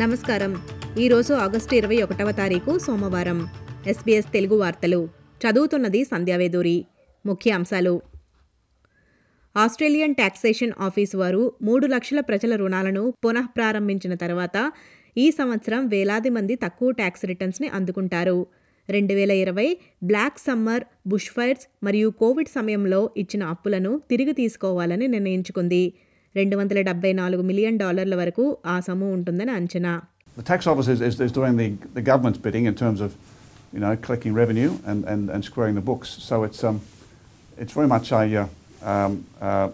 నమస్కారం. ఈరోజు ఆగస్టు ఇరవై ఒకటవ తారీఖు సోమవారం. ఎస్బీఎస్ తెలుగు వార్తలు. చదువుతున్నది సంధ్యావేదూరి ముఖ్య అంశాలు. ఆస్ట్రేలియన్ ట్యాక్సేషన్ ఆఫీస్ వారు మూడు లక్షల ప్రజల రుణాలను పునః ప్రారంభించిన తర్వాత ఈ సంవత్సరం వేలాది మంది తక్కువ ట్యాక్స్ రిటర్న్స్ని అందుకుంటారు. రెండు వేల ఇరవై బ్లాక్ సమ్మర్ బుష్ ఫైర్స్ మరియు కోవిడ్ సమయంలో ఇచ్చిన అప్పులను తిరిగి తీసుకోవాలని నిర్ణయించుకుంది. రెండు వందల డెబ్బై నాలుగు మిలియన్ డాలర్ల వరకు ఆ సొమ్ము ఉంటుందని అంచనా The tax office is, is, is doing the, the government's bidding in terms of, you know, collecting revenue and, and, and squaring the books. So it's, um, it's very much a, uh, um, uh,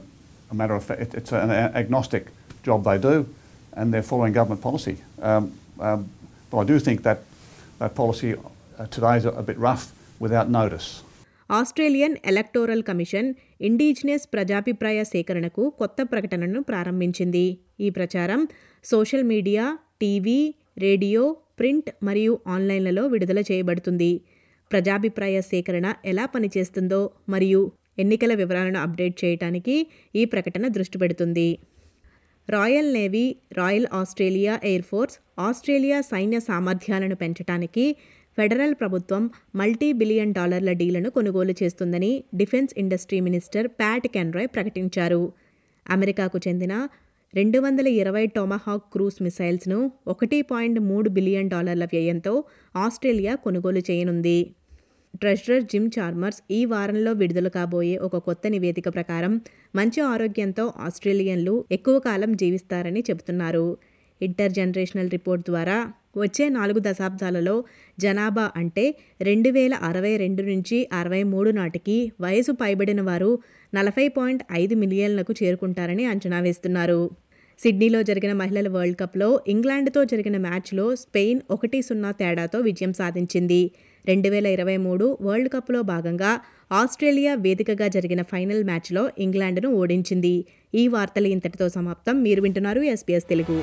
a matter of fact, it, it's an agnostic job they do and they're following government policy. Um, um, but I do think that that policy uh, today is a, a bit rough without notice. Australian electoral commission indigenous ప్రజాభిప్రాయ సేకరణకు కొత్త ప్రకటనను ప్రారంభించింది. ఈ ప్రచారం social media TV radio print మరియు ఆన్లైన్లలో విడుదల చేయబడుతుంది. ప్రజాభిప్రాయ సేకరణ ఎలా పనిచేస్తుందో మరియు ఎన్నికల వివరాలను అప్డేట్ చేయడానికి ఈ ప్రకటన దృష్టి పెడుతుంది. Royal navy royal Australia air force Australia సైన్య సామర్థ్యాలను పెంచడానికి ఫెడరల్ ప్రభుత్వం మల్టీ బిలియన్ డాలర్ల డీలను కొనుగోలు చేస్తుందని defence industry minister Pat Conroy ప్రకటించారు. అమెరికాకు చెందిన రెండు వందల ఇరవై టొమహాక్ క్రూస్ మిసైల్స్ను ఒకటి పాయింట్ మూడు బిలియన్ డాలర్ల వ్యయంతో ఆస్ట్రేలియా కొనుగోలు చేయనుంది. ట్రెజరర్ జిమ్ చార్మర్స్ ఈ వారంలో విడుదల కాబోయే ఒక కొత్త నివేదిక ప్రకారం మంచి ఆరోగ్యంతో ఆస్ట్రేలియన్లు ఎక్కువ కాలం జీవిస్తారని చెబుతున్నారు. ఇంటర్ జనరేషనల్ రిపోర్ట్ ద్వారా వచ్చే నాలుగు దశాబ్దాలలో జనాభా అంటే రెండు వేల అరవై రెండు నుంచి అరవై మూడు నాటికి వయసు పైబడిన వారు నలభై పాయింట్ ఐదు మిలియన్లకు చేరుకుంటారని అంచనా వేస్తున్నారు. సిడ్నీలో జరిగిన మహిళల వరల్డ్ కప్లో ఇంగ్లాండ్తో జరిగిన మ్యాచ్లో స్పెయిన్ ఒకటి సున్నా తేడాతో విజయం సాధించింది. రెండు వేల ఇరవై మూడు వరల్డ్ కప్లో భాగంగా ఆస్ట్రేలియా వేదికగా జరిగిన ఫైనల్ మ్యాచ్లో ఇంగ్లాండ్ను ఓడించింది. ఈ వార్తలు ఇంతటితో సమాప్తం. మీరు వింటున్నారు ఎస్పీఎస్ తెలుగు.